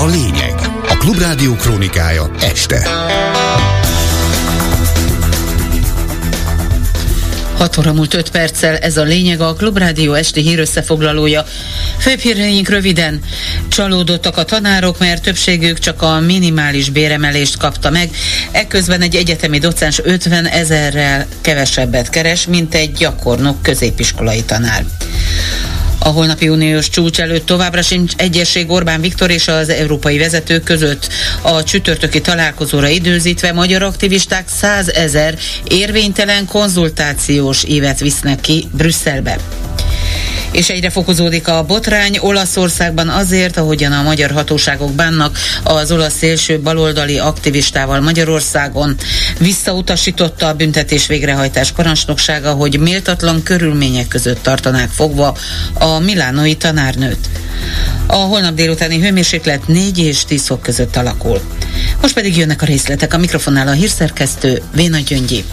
a lényeg. A Klubrádió krónikája este. 6 óra múlt 5 perccel, ez a lényeg a Klubrádió esti hírösszefoglalója. Főbb híreink röviden. Csalódottak a tanárok, mert többségük csak a minimális béremelést kapta meg. Ekközben egy egyetemi docens 50 ezerrel kevesebbet keres, mint egy gyakornok középiskolai tanár. A holnapi uniós csúcs előtt továbbra sincs egyesség Orbán Viktor és az európai vezetők között. A csütörtöki találkozóra időzítve magyar aktivisták 100 ezer érvénytelen konzultációs évet visznek ki Brüsszelbe és egyre fokozódik a botrány Olaszországban azért, ahogyan a magyar hatóságok bánnak az olasz szélső baloldali aktivistával Magyarországon. Visszautasította a büntetés végrehajtás parancsnoksága, hogy méltatlan körülmények között tartanák fogva a milánoi tanárnőt. A holnap délutáni hőmérséklet 4 és 10 fok között alakul. Most pedig jönnek a részletek. A mikrofonnál a hírszerkesztő Véna Gyöngyi.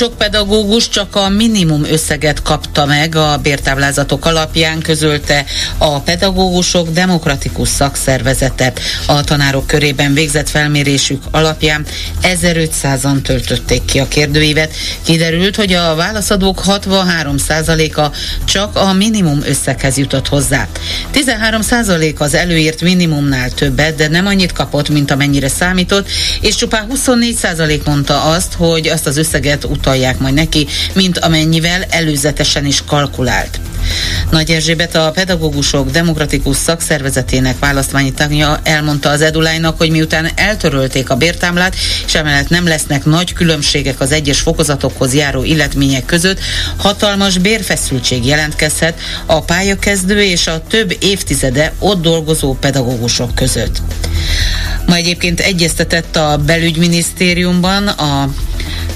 Sok pedagógus csak a minimum összeget kapta meg a bértáblázatok alapján, közölte a pedagógusok demokratikus szakszervezete. A tanárok körében végzett felmérésük alapján 1500-an töltötték ki a kérdőívet. Kiderült, hogy a válaszadók 63%-a csak a minimum összeghez jutott hozzá. 13% az előírt minimumnál többet, de nem annyit kapott, mint amennyire számított, és csupán 24% mondta azt, hogy azt az összeget utalják majd neki, mint amennyivel előzetesen is kalkulált. Nagy Erzsébet a pedagógusok demokratikus szakszervezetének választmányi tagja elmondta az Edulájnak, hogy miután eltörölték a bértámlát, és emellett nem lesznek nagy különbségek az egyes fokozatokhoz járó illetmények között, hatalmas bérfeszültség jelentkezhet a pályakezdő és a több évtizede ott dolgozó pedagógusok között. Ma egyébként egyeztetett a belügyminisztériumban a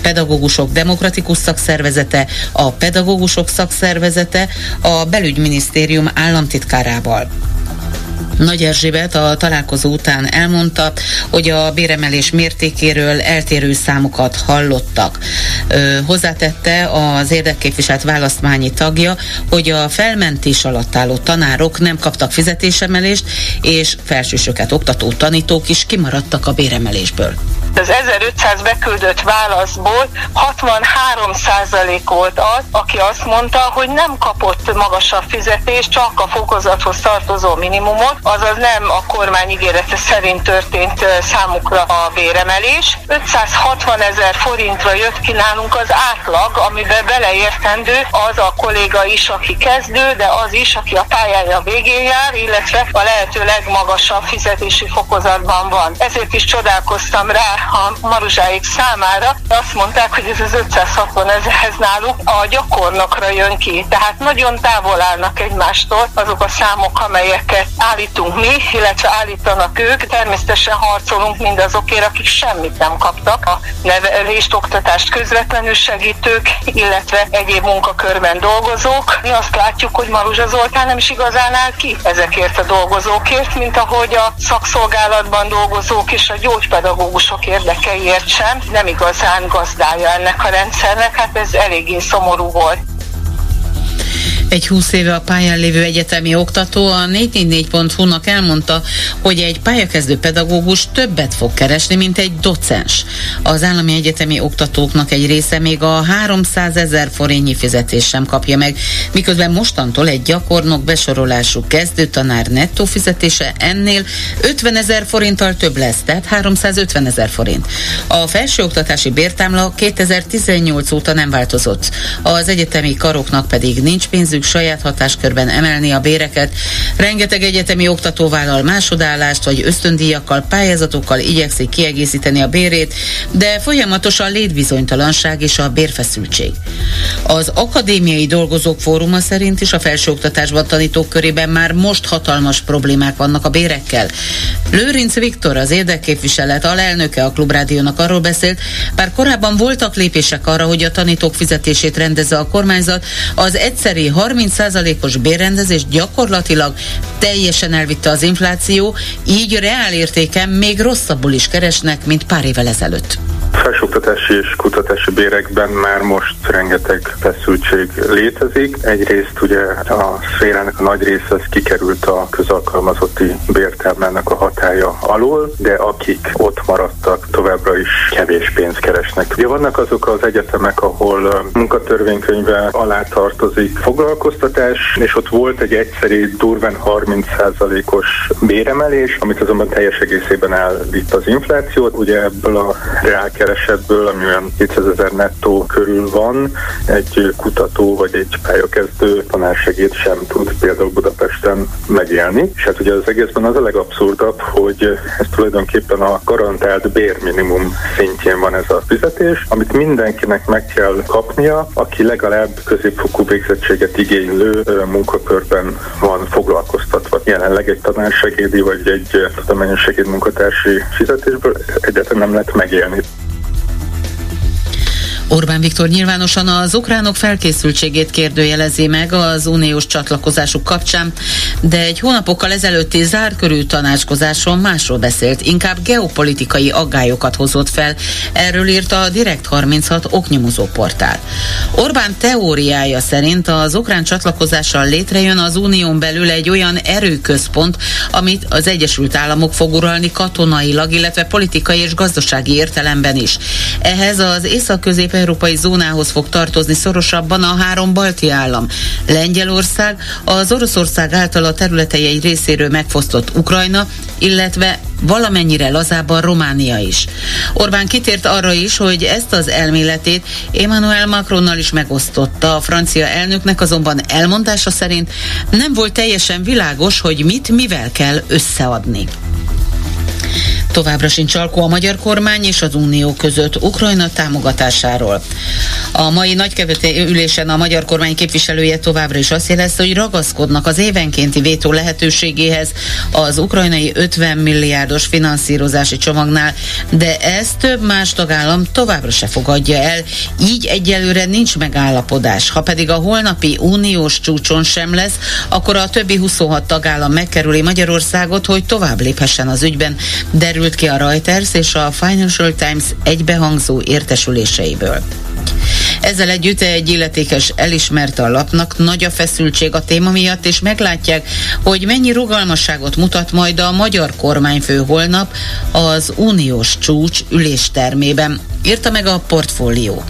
pedagógusok demokratikus szakszervezete, a pedagógusok szakszervezete a belügyminisztérium államtitkárával. nagy Erzsébet a találkozó után elmondta, hogy a béremelés mértékéről eltérő számokat hallottak. Ö, hozzátette az érdekképviselt választmányi tagja, hogy a felmentés alatt álló tanárok nem kaptak fizetésemelést, és felsősöket oktató tanítók is kimaradtak a béremelésből. Az 1500 beküldött válaszból 63% volt az, aki azt mondta, hogy nem kapott magasabb fizetést, csak a fokozathoz tartozó minimumot, azaz nem a kormány ígérete szerint történt számukra a béremelés. 560 ezer forintra jött ki nálunk az átlag, amiben beleértendő az a kolléga is, aki kezdő, de az is, aki a pályája végén jár, illetve a lehető legmagasabb fizetési fokozatban van. Ezért is csodálkoztam rá a maruzsáik számára. Azt mondták, hogy ez az 560 ezerhez náluk a gyakornokra jön ki. Tehát nagyon távol állnak egymástól azok a számok, amelyeket állítunk mi, illetve állítanak ők. Természetesen harcolunk mindazokért, akik semmit nem kaptak. A nevelést, oktatást közvetlenül segítők, illetve egyéb munkakörben dolgozók. Mi azt látjuk, hogy Maruzsa Zoltán nem is igazán áll ki ezekért a dolgozókért, mint ahogy a szakszolgálatban dolgozók és a gyógypedagógusok érdekeiért sem. Nem igazán gazdája ennek a rendszernek, hát ez eléggé szomorú volt. Egy 20 éve a pályán lévő egyetemi oktató a 444.hu-nak elmondta, hogy egy pályakezdő pedagógus többet fog keresni, mint egy docens. Az állami egyetemi oktatóknak egy része még a 300 ezer forintnyi fizetés sem kapja meg, miközben mostantól egy gyakornok besorolású kezdő tanár nettó fizetése ennél 50 ezer forinttal több lesz, tehát 350 ezer forint. A felsőoktatási bértámla 2018 óta nem változott. Az egyetemi karoknak pedig nincs pénzük saját hatáskörben emelni a béreket. Rengeteg egyetemi oktató vállal másodállást, vagy ösztöndíjakkal, pályázatokkal igyekszik kiegészíteni a bérét, de folyamatosan létbizonytalanság és a bérfeszültség. Az Akadémiai Dolgozók Fóruma szerint is a felsőoktatásban tanítók körében már most hatalmas problémák vannak a bérekkel. Lőrinc Viktor, az érdekképviselet alelnöke a Klubrádiónak arról beszélt, bár korábban voltak lépések arra, hogy a tanítók fizetését rendezze a kormányzat, az egyszeri 30%-os bérrendezés gyakorlatilag teljesen elvitte az infláció, így reál értéken még rosszabbul is keresnek, mint pár évvel ezelőtt. Felsőoktatási és kutatási bérekben már most rengeteg feszültség létezik. Egyrészt ugye a szférának a nagy része az kikerült a közalkalmazotti bértáblának a hatája alól, de akik ott maradtak, továbbra is kevés pénzt keresnek. Ugye vannak azok az egyetemek, ahol munkatörvénykönyve alá tartozik foglalkoztatás, és ott volt egy egyszerű durván 30%-os béremelés, amit azonban teljes egészében elvitt az inflációt. Ugye ebből a reálkeresetből, ami olyan 200 ezer nettó körül van, egy kutató vagy egy pályakezdő tanársegéd sem tud például Budapesten megélni. És hát ugye az egészben az a legabszurdabb, hogy ez tulajdonképpen a garantált bérminimum szintjén van ez a fizetés, amit mindenkinek meg kell kapnia, aki legalább középfokú végzettséget igénylő munkakörben van foglalkoztatva. Jelenleg egy tanársegédi vagy egy tudományos segédmunkatársi fizetésből egyáltalán nem lehet megélni. Orbán Viktor nyilvánosan az ukránok felkészültségét kérdőjelezi meg az uniós csatlakozásuk kapcsán, de egy hónapokkal ezelőtti zárkörű tanácskozáson másról beszélt, inkább geopolitikai aggályokat hozott fel. Erről írta a Direkt 36 oknyomozó portál. Orbán teóriája szerint az ukrán csatlakozással létrejön az unión belül egy olyan erőközpont, amit az Egyesült Államok fog uralni katonailag, illetve politikai és gazdasági értelemben is. Ehhez az észak-közép európai zónához fog tartozni szorosabban a három balti állam. Lengyelország, az Oroszország által a területei egy részéről megfosztott Ukrajna, illetve valamennyire lazábban Románia is. Orbán kitért arra is, hogy ezt az elméletét Emmanuel Macronnal is megosztotta. A francia elnöknek azonban elmondása szerint nem volt teljesen világos, hogy mit mivel kell összeadni. Továbbra sincs alkó a magyar kormány és az Unió között Ukrajna támogatásáról. A mai nagykövető ülésen a magyar kormány képviselője továbbra is azt jelezte, hogy ragaszkodnak az évenkénti vétó lehetőségéhez az ukrajnai 50 milliárdos finanszírozási csomagnál, de ezt több más tagállam továbbra se fogadja el, így egyelőre nincs megállapodás. Ha pedig a holnapi uniós csúcson sem lesz, akkor a többi 26 tagállam megkerüli Magyarországot, hogy tovább léphessen az ügyben, derül derült ki a Reuters és a Financial Times egybehangzó értesüléseiből. Ezzel együtt egy illetékes elismerte a lapnak, nagy a feszültség a téma miatt, és meglátják, hogy mennyi rugalmasságot mutat majd a magyar kormányfő holnap az uniós csúcs üléstermében, írta meg a portfólió.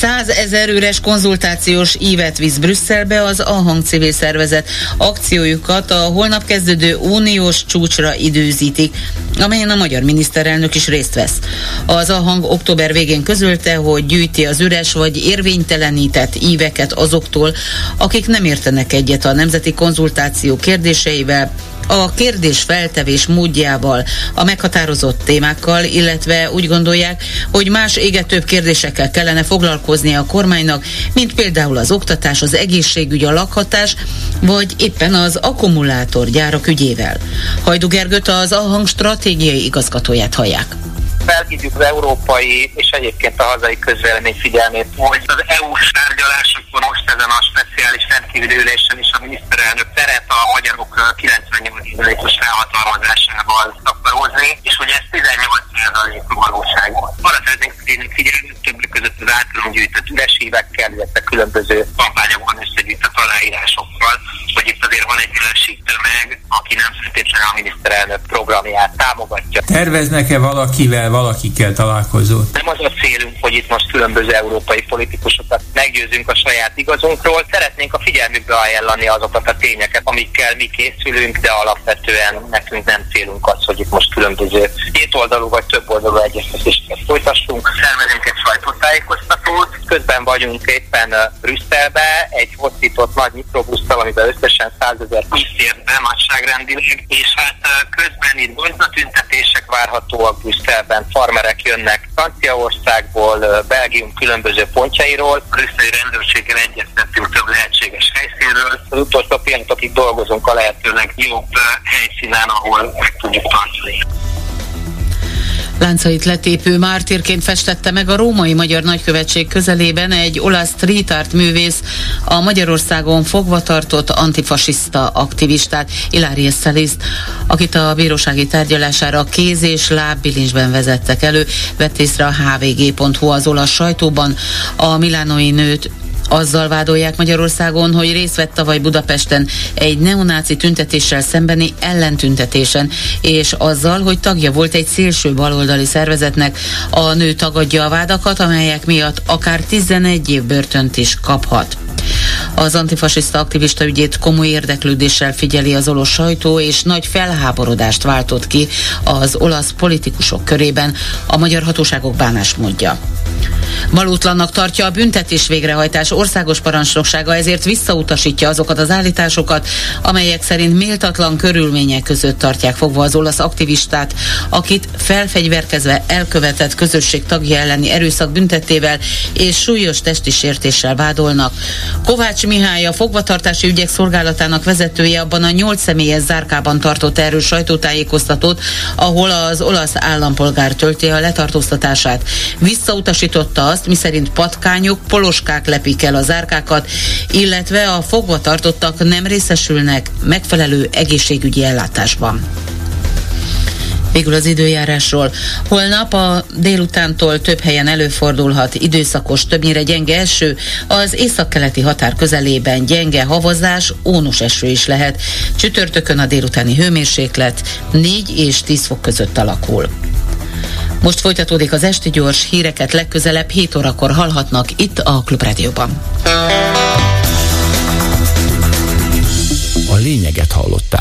100 ezer üres konzultációs ívet visz Brüsszelbe az Ahang civil szervezet. Akciójukat a holnap kezdődő uniós csúcsra időzítik, amelyen a magyar miniszterelnök is részt vesz. Az Ahang október végén közölte, hogy gyűjti az üres vagy érvénytelenített íveket azoktól, akik nem értenek egyet a nemzeti konzultáció kérdéseivel, a kérdés feltevés módjával, a meghatározott témákkal, illetve úgy gondolják, hogy más égetőbb kérdésekkel kellene foglalkozni a kormánynak, mint például az oktatás, az egészségügy, a lakhatás, vagy éppen az akkumulátorgyárak ügyével. Hajdu Gergőt az Ahang stratégiai igazgatóját hallják felhívjuk az európai és egyébként a hazai közvélemény figyelmét, hogy az EU-s tárgyalásokon most ezen a speciális rendkívüli ülésen is a miniszterelnök teret a magyarok 98%-os felhatalmazásával akar hozni, és hogy ez 18% valóság. Arra szeretnénk figyelni, többek között az általunk gyűjtött üres hívekkel, illetve különböző kampányokban összegyűjtött aláírásokkal, hogy itt azért van egy másik tömeg, aki nem feltétlenül a miniszterelnök programját támogatja. Terveznek-e valakivel, valakikkel találkozót? Nem az a célunk, hogy itt most különböző európai politikusokat meggyőzünk a saját igazunkról. Szeretnénk a figyelmükbe ajánlani azokat a tényeket, amikkel mi készülünk, de alapvetően nekünk nem célunk az, hogy itt most különböző kétoldalú vagy több oldalú egyeztetéseket folytassunk. Szervezünk egy sajtótájékoztatót, közben vagyunk éppen Brüsszelbe, egy hosszított nagy mikrobusszal, amiben összesen 100 ezer be nagyságrendileg, és hát közben itt gondzatüntetések várhatóak Brüsszelben, farmerek jönnek Franciaországból, Belgium különböző pontjairól, brüsszeli rendőrséggel egyeztetünk több lehetséges helyszínről. Az utolsó pillanatokig dolgozunk a lehetőleg jobb helyszínen, ahol meg tudjuk tartani. Láncait letépő mártírként festette meg a római magyar nagykövetség közelében egy olasz street art művész, a Magyarországon fogva tartott antifasiszta aktivistát, Ilári Szeliszt, akit a bírósági tárgyalására kéz és lábbilincsben vezettek elő, vett észre a hvg.hu az olasz sajtóban. A milánói nőt azzal vádolják Magyarországon, hogy részt vett tavaly Budapesten egy neonáci tüntetéssel szembeni ellentüntetésen, és azzal, hogy tagja volt egy szélső baloldali szervezetnek. A nő tagadja a vádakat, amelyek miatt akár 11 év börtönt is kaphat. Az antifasiszta aktivista ügyét komoly érdeklődéssel figyeli az olasz sajtó, és nagy felháborodást váltott ki az olasz politikusok körében a magyar hatóságok bánásmódja. Valótlannak tartja a büntetés végrehajtás országos parancsnoksága, ezért visszautasítja azokat az állításokat, amelyek szerint méltatlan körülmények között tartják fogva az olasz aktivistát, akit felfegyverkezve elkövetett közösség tagja elleni erőszak büntetével és súlyos testi sértéssel vádolnak. Kovács Mihály, a fogvatartási ügyek szolgálatának vezetője abban a nyolc személyes zárkában tartott erről sajtótájékoztatót, ahol az olasz állampolgár tölti a letartóztatását. Visszautasította azt, miszerint patkányok, poloskák lepik el az árkákat, illetve a fogvatartottak nem részesülnek megfelelő egészségügyi ellátásban. Végül az időjárásról. Holnap a délutántól több helyen előfordulhat időszakos, többnyire gyenge eső, az északkeleti határ közelében gyenge havazás, ónos eső is lehet. Csütörtökön a délutáni hőmérséklet 4 és 10 fok között alakul. Most folytatódik az esti gyors híreket legközelebb 7 órakor hallhatnak itt a Klubrádióban. A lényeget hallották.